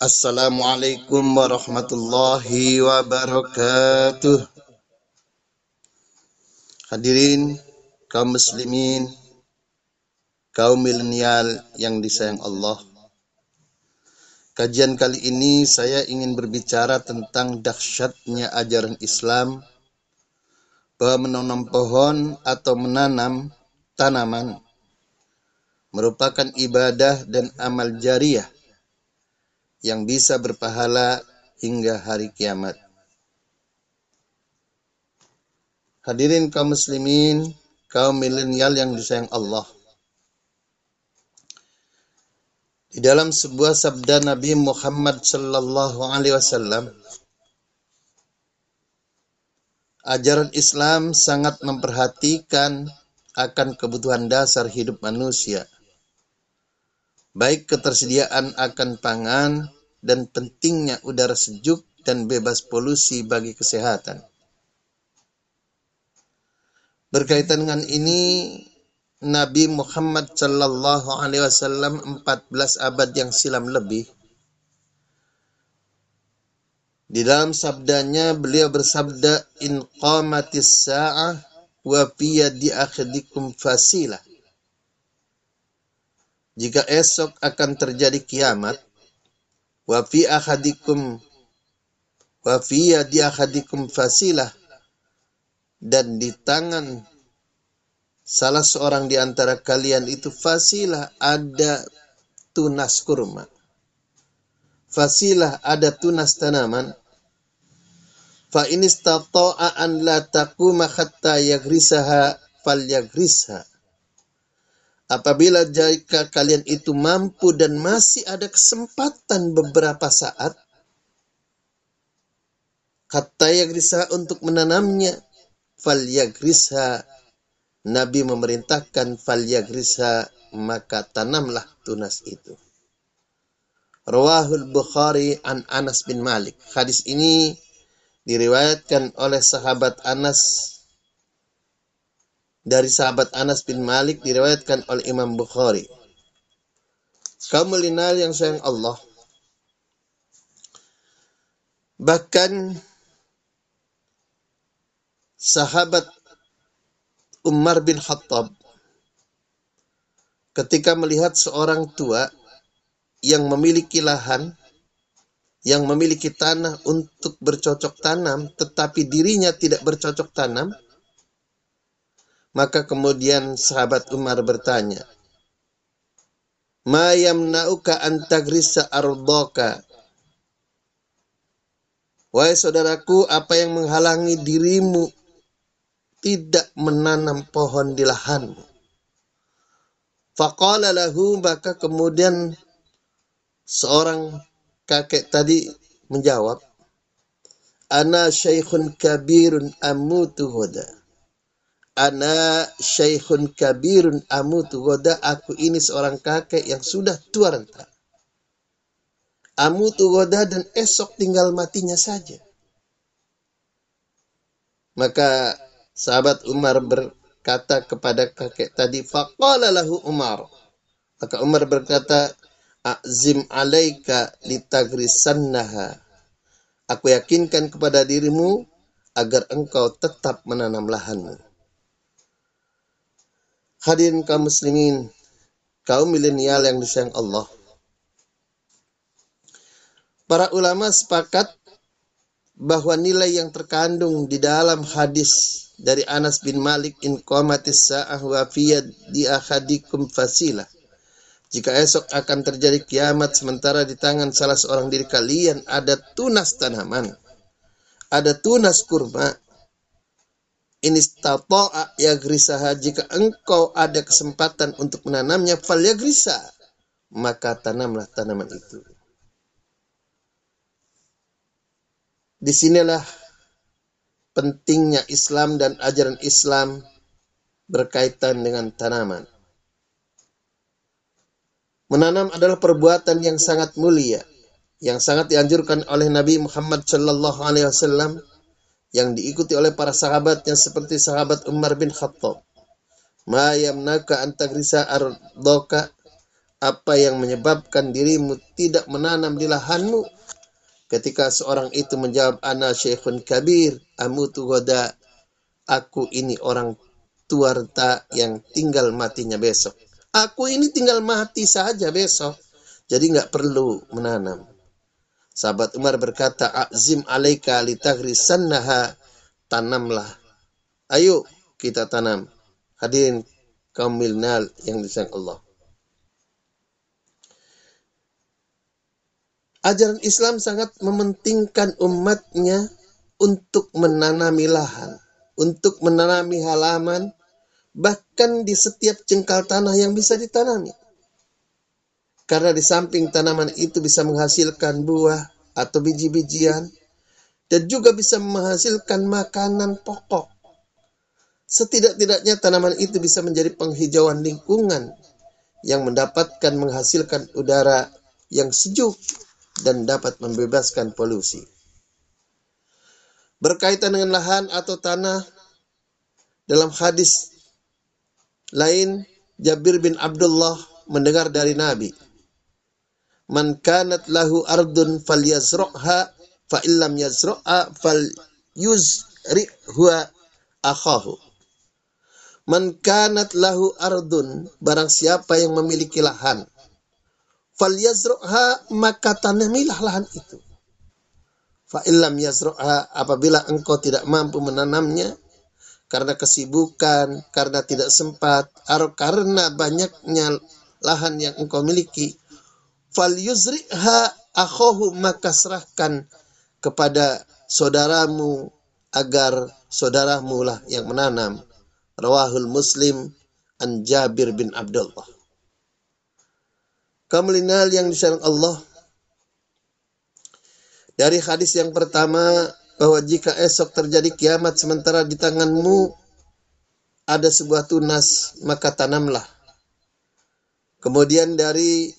Assalamualaikum warahmatullahi wabarakatuh. Hadirin kaum muslimin, kaum milenial yang disayang Allah. Kajian kali ini saya ingin berbicara tentang dahsyatnya ajaran Islam bahwa menanam pohon atau menanam tanaman merupakan ibadah dan amal jariah yang bisa berpahala hingga hari kiamat. Hadirin kaum muslimin, kaum milenial yang disayang Allah. Di dalam sebuah sabda Nabi Muhammad sallallahu alaihi wasallam, ajaran Islam sangat memperhatikan akan kebutuhan dasar hidup manusia baik ketersediaan akan pangan dan pentingnya udara sejuk dan bebas polusi bagi kesehatan. Berkaitan dengan ini, Nabi Muhammad Sallallahu Alaihi Wasallam 14 abad yang silam lebih di dalam sabdanya beliau bersabda in qamatis sa'ah wa fi yadi akhdikum fasilah jika esok akan terjadi kiamat wa fi ahadikum wa fi ahadikum fasilah dan di tangan salah seorang di antara kalian itu fasilah ada tunas kurma. Fasilah ada tunas tanaman. Fa in istata'a an la taquma hatta yagrisaha falyagrisha Apabila jika kalian itu mampu dan masih ada kesempatan beberapa saat, kata yagrisa untuk menanamnya, fal yagrisa. Nabi memerintahkan fal yagrisa, maka tanamlah tunas itu. Rawahul Bukhari an Anas bin Malik. Hadis ini diriwayatkan oleh sahabat Anas dari sahabat Anas bin Malik diriwayatkan oleh Imam Bukhari. Kaum linal yang sayang Allah. Bahkan sahabat Umar bin Khattab ketika melihat seorang tua yang memiliki lahan yang memiliki tanah untuk bercocok tanam tetapi dirinya tidak bercocok tanam maka kemudian sahabat Umar bertanya, Ma yamna'uka antagrisa ardaka? Wahai saudaraku, apa yang menghalangi dirimu tidak menanam pohon di lahanmu? Faqala lahu, maka kemudian seorang kakek tadi menjawab, Ana syaikhun kabirun amutu hoda ana syaikhun kabirun amutu goda aku ini seorang kakek yang sudah tua renta. Amutu goda dan esok tinggal matinya saja. Maka sahabat Umar berkata kepada kakek tadi, faqala lahu Umar. Maka Umar berkata, Azim alaika litagrisannaha. Aku yakinkan kepada dirimu agar engkau tetap menanam lahanmu. Hadirin kaum muslimin, kaum milenial yang disayang Allah. Para ulama sepakat bahwa nilai yang terkandung di dalam hadis dari Anas bin Malik in qamatis sa'ah wa di akhadikum fasilah. Jika esok akan terjadi kiamat sementara di tangan salah seorang diri kalian ada tunas tanaman, ada tunas kurma, inistata'a yagrisaha jika engkau ada kesempatan untuk menanamnya fal yagrisa. Maka tanamlah tanaman itu. Di sinilah pentingnya Islam dan ajaran Islam berkaitan dengan tanaman. Menanam adalah perbuatan yang sangat mulia yang sangat dianjurkan oleh Nabi Muhammad sallallahu alaihi wasallam yang diikuti oleh para sahabatnya seperti sahabat Umar bin Khattab. Ma yamnaka antagrisa ardoka apa yang menyebabkan dirimu tidak menanam di lahanmu? Ketika seorang itu menjawab, Ana syekhun kabir, amutu goda. Aku ini orang tua renta yang tinggal matinya besok. Aku ini tinggal mati saja besok. Jadi nggak perlu menanam. Sahabat Umar berkata, Azim alaika litagrisannaha. Tanamlah. Ayo kita tanam. Hadirin kaum milnal yang disayang Allah. Ajaran Islam sangat mementingkan umatnya untuk menanami lahan, untuk menanami halaman, bahkan di setiap jengkal tanah yang bisa ditanami. Karena di samping tanaman itu bisa menghasilkan buah atau biji-bijian, dan juga bisa menghasilkan makanan pokok. Setidak-tidaknya tanaman itu bisa menjadi penghijauan lingkungan yang mendapatkan menghasilkan udara yang sejuk dan dapat membebaskan polusi. Berkaitan dengan lahan atau tanah, dalam hadis lain Jabir bin Abdullah mendengar dari Nabi, "Man kanat lahu ardun falyazra'ha fa illam yazra'ha falyuzri'hu akhahu." Man kanat lahu ardun, barang siapa yang memiliki lahan, falyazruha maka tanamilah lahan itu. Fa illam yazruha apabila engkau tidak mampu menanamnya karena kesibukan, karena tidak sempat, atau karena banyaknya lahan yang engkau miliki, fal yuzriha akhohu maka serahkan kepada saudaramu agar saudaramu lah yang menanam. Rawahul Muslim an Jabir bin Abdullah kaum yang disayang Allah. Dari hadis yang pertama bahwa jika esok terjadi kiamat sementara di tanganmu ada sebuah tunas maka tanamlah. Kemudian dari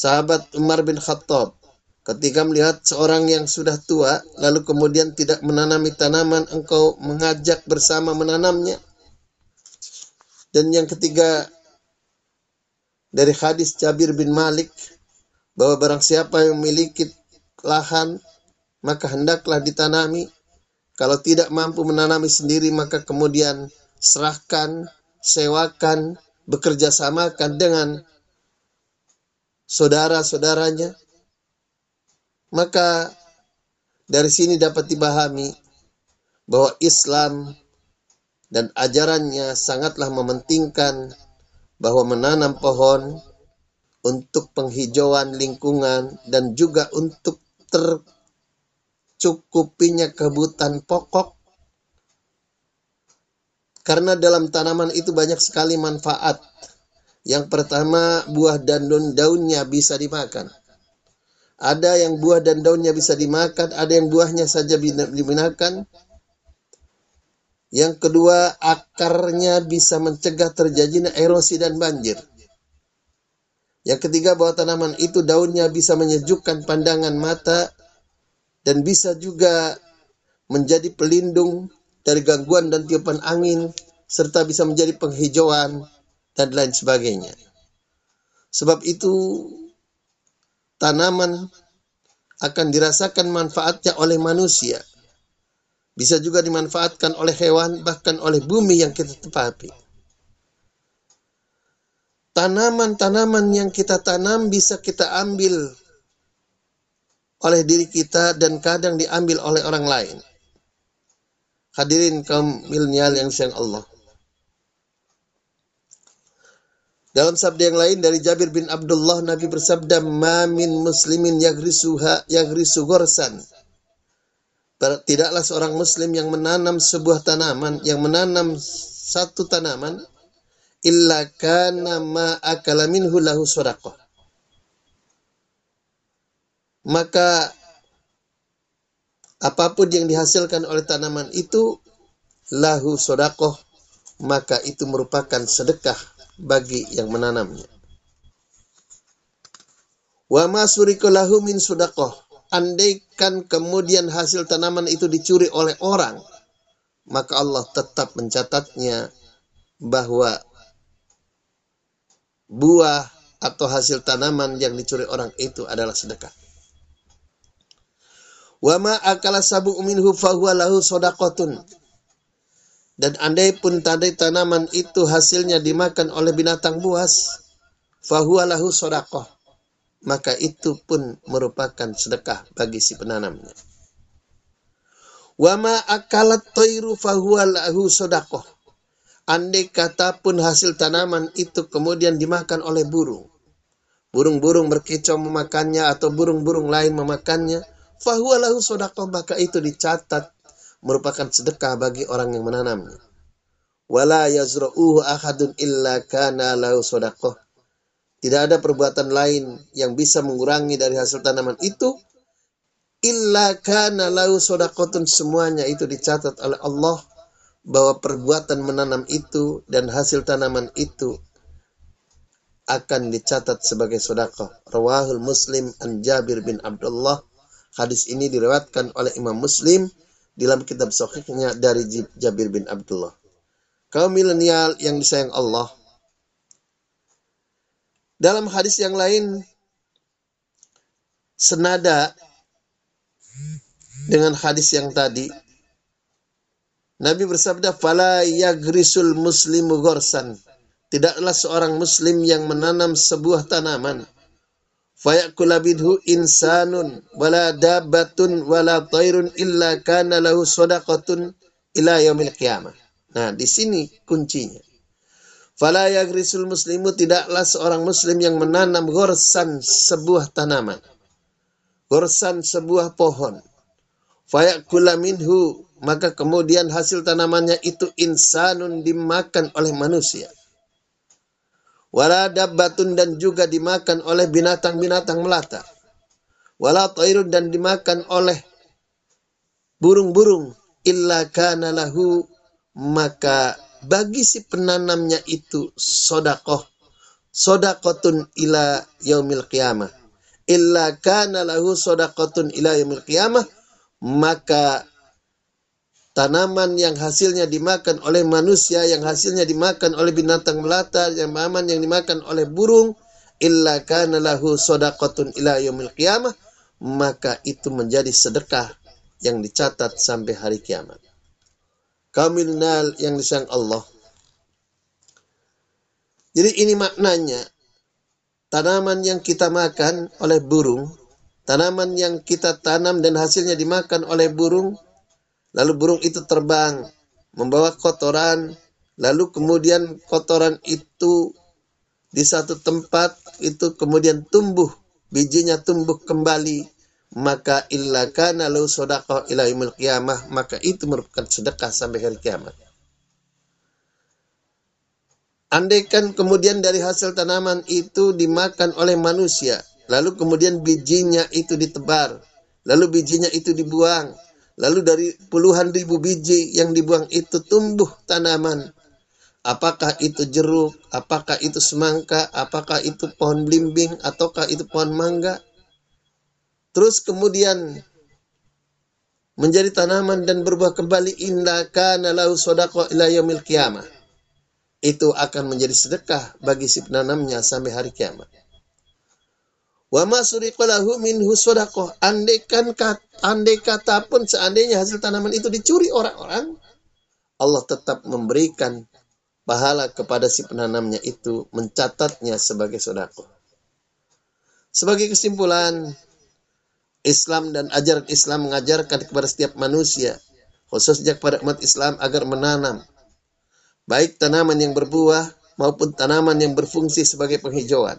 sahabat Umar bin Khattab ketika melihat seorang yang sudah tua lalu kemudian tidak menanami tanaman engkau mengajak bersama menanamnya. Dan yang ketiga dari hadis Jabir bin Malik bahwa barang siapa yang memiliki lahan maka hendaklah ditanami kalau tidak mampu menanami sendiri maka kemudian serahkan sewakan bekerja samakan dengan saudara-saudaranya maka dari sini dapat dipahami bahwa Islam dan ajarannya sangatlah mementingkan bahwa menanam pohon untuk penghijauan lingkungan dan juga untuk tercukupinya kebutuhan pokok karena dalam tanaman itu banyak sekali manfaat. Yang pertama, buah dan daun-daunnya bisa dimakan. Ada yang buah dan daunnya bisa dimakan, ada yang buahnya saja digunakan, yang kedua, akarnya bisa mencegah terjadinya erosi dan banjir. Yang ketiga, bahwa tanaman itu daunnya bisa menyejukkan pandangan mata dan bisa juga menjadi pelindung dari gangguan dan tiupan angin serta bisa menjadi penghijauan dan lain sebagainya. Sebab itu tanaman akan dirasakan manfaatnya oleh manusia bisa juga dimanfaatkan oleh hewan, bahkan oleh bumi yang kita tepati. Tanaman-tanaman yang kita tanam bisa kita ambil oleh diri kita dan kadang diambil oleh orang lain. Hadirin kaum milenial yang sayang Allah. Dalam sabda yang lain dari Jabir bin Abdullah Nabi bersabda, "Ma min muslimin yagrisuha yagrisu gorsan." tidaklah seorang muslim yang menanam sebuah tanaman, yang menanam satu tanaman, illa kana ma akala minhu lahu sadaqah. Maka apa pun yang dihasilkan oleh tanaman itu lahu sodakoh maka itu merupakan sedekah bagi yang menanamnya. Wa ma lahu min sodakoh andaikan kemudian hasil tanaman itu dicuri oleh orang, maka Allah tetap mencatatnya bahwa buah atau hasil tanaman yang dicuri orang itu adalah sedekah. Wa ma akala sabu minhu fahuwa lahu. Dan andai pun tandai tanaman itu hasilnya dimakan oleh binatang buas, fahuwa lahu sadaqah. Maka itu pun merupakan sedekah bagi si penanamnya. Wa ma akalat tayru fahuwa lahu sadaqah. Andai kata pun hasil tanaman itu kemudian dimakan oleh burung. Burung-burung berkicau memakannya atau burung-burung lain memakannya, fahuwa lahu sodako maka itu dicatat merupakan sedekah bagi orang yang menanamnya. Wala yazra'uhu ahadun illa kana lahu sodako. Tidak ada perbuatan lain yang bisa mengurangi dari hasil tanaman itu illa kana lahu sodakotun semuanya itu dicatat oleh Allah bahwa perbuatan menanam itu dan hasil tanaman itu akan dicatat sebagai sodakoh. Rawahul Muslim an Jabir bin Abdullah Hadis ini diriwayatkan oleh Imam Muslim dalam kitab sahihnya dari Jabir bin Abdullah. Kaum milenial yang disayang Allah. Dalam hadis yang lain senada dengan hadis yang tadi Nabi bersabda fala yagrisul muslimu gorsan tidaklah seorang muslim yang menanam sebuah tanaman fayakula bidhu insanun wala dabbatun wala tairun illa kana lahu sadaqatun ila yaumil qiyamah. Nah, di sini kuncinya. Fala yagrisul muslimu tidaklah seorang muslim yang menanam gorsan sebuah tanaman. Gorsan sebuah pohon. Fayakula minhu maka kemudian hasil tanamannya itu insanun dimakan oleh manusia wala dabbatun dan juga dimakan oleh binatang-binatang melata. Wala tairun dan dimakan oleh burung-burung. Illa kana lahu maka bagi si penanamnya itu sodakoh. Sodakotun ila yaumil qiyamah. Illa kana lahu sodakotun ila yaumil qiyamah maka tanaman yang hasilnya dimakan oleh manusia, yang hasilnya dimakan oleh binatang melata, yang tanaman yang dimakan oleh burung, illa kana lahu sadaqatun ila yaumil qiyamah, maka itu menjadi sedekah yang dicatat sampai hari kiamat. Kamilnal yang disayang Allah. Jadi ini maknanya, tanaman yang kita makan oleh burung, tanaman yang kita tanam dan hasilnya dimakan oleh burung, Lalu burung itu terbang membawa kotoran, lalu kemudian kotoran itu di satu tempat itu kemudian tumbuh, bijinya tumbuh kembali, maka illa kana lahu sadaqah ila yaumil qiyamah, maka itu merupakan sedekah sampai hari kiamat. Andaikan kemudian dari hasil tanaman itu dimakan oleh manusia, lalu kemudian bijinya itu ditebar, lalu bijinya itu dibuang, Lalu dari puluhan ribu biji yang dibuang itu tumbuh tanaman. Apakah itu jeruk, apakah itu semangka, apakah itu pohon blimbing, ataukah itu pohon mangga. Terus kemudian menjadi tanaman dan berbuah kembali indah kana sodako ila yaumil qiyamah. Itu akan menjadi sedekah bagi si penanamnya sampai hari kiamat. Wa ma suriqalahu minhu sadaqah. Andaikan andai kata pun seandainya hasil tanaman itu dicuri orang-orang, Allah tetap memberikan pahala kepada si penanamnya itu, mencatatnya sebagai sedekah. Sebagai kesimpulan, Islam dan ajaran Islam mengajarkan kepada setiap manusia, khususnya kepada umat Islam agar menanam baik tanaman yang berbuah maupun tanaman yang berfungsi sebagai penghijauan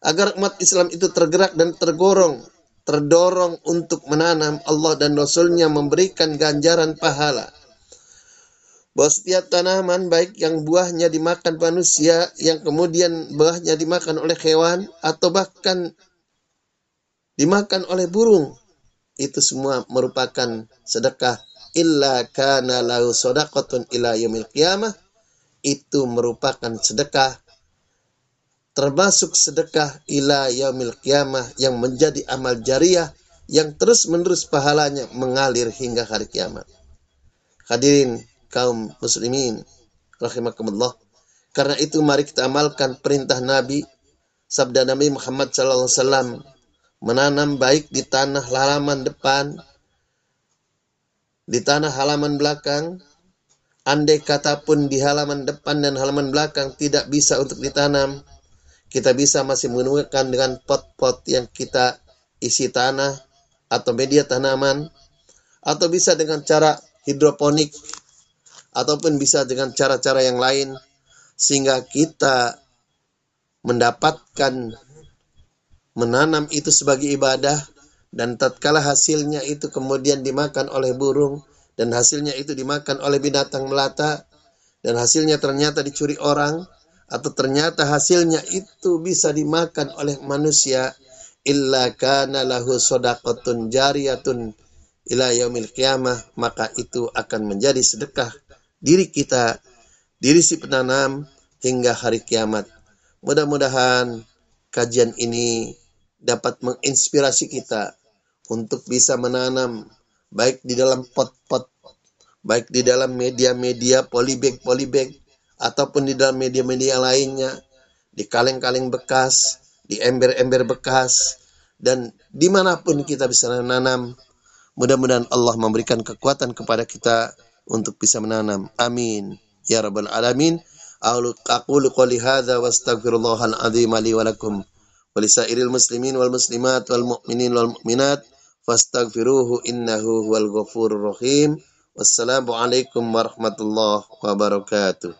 agar umat Islam itu tergerak dan tergorong, terdorong untuk menanam Allah dan Rasulnya memberikan ganjaran pahala. Bahwa setiap tanaman baik yang buahnya dimakan manusia, yang kemudian buahnya dimakan oleh hewan, atau bahkan dimakan oleh burung, itu semua merupakan sedekah illa kana lahu sadaqatun ila yaumil qiyamah itu merupakan sedekah termasuk sedekah ila yaumil qiyamah yang menjadi amal jariah yang terus-menerus pahalanya mengalir hingga hari kiamat. Hadirin kaum muslimin rahimakumullah. Karena itu mari kita amalkan perintah Nabi, sabda Nabi Muhammad SAW, menanam baik di tanah halaman depan, di tanah halaman belakang, andai kata pun di halaman depan dan halaman belakang tidak bisa untuk ditanam, kita bisa masih menggunakan dengan pot-pot yang kita isi tanah atau media tanaman, atau bisa dengan cara hidroponik, ataupun bisa dengan cara-cara yang lain sehingga kita mendapatkan menanam itu sebagai ibadah dan tatkala hasilnya itu kemudian dimakan oleh burung dan hasilnya itu dimakan oleh binatang melata dan hasilnya ternyata dicuri orang atau ternyata hasilnya itu bisa dimakan oleh manusia illa kana lahu sadaqatun jariyatun ila yaumil qiyamah maka itu akan menjadi sedekah diri kita diri si penanam hingga hari kiamat. Mudah-mudahan kajian ini dapat menginspirasi kita untuk bisa menanam baik di dalam pot-pot, baik di dalam media-media polybag polybag ataupun di dalam media-media lainnya, di kaleng-kaleng bekas, di ember-ember bekas, dan dimanapun kita bisa menanam. Mudah-mudahan Allah memberikan kekuatan kepada kita untuk bisa menanam. Amin. Ya Rabbal Alamin. أقول قولي هذا واستغفر الله العظيم لي ولكم ولسائر المسلمين والمسلمات والمؤمنين والمؤمنات فاستغفروه إنه هو الغفور الرحيم والسلام عليكم ورحمة الله وبركاته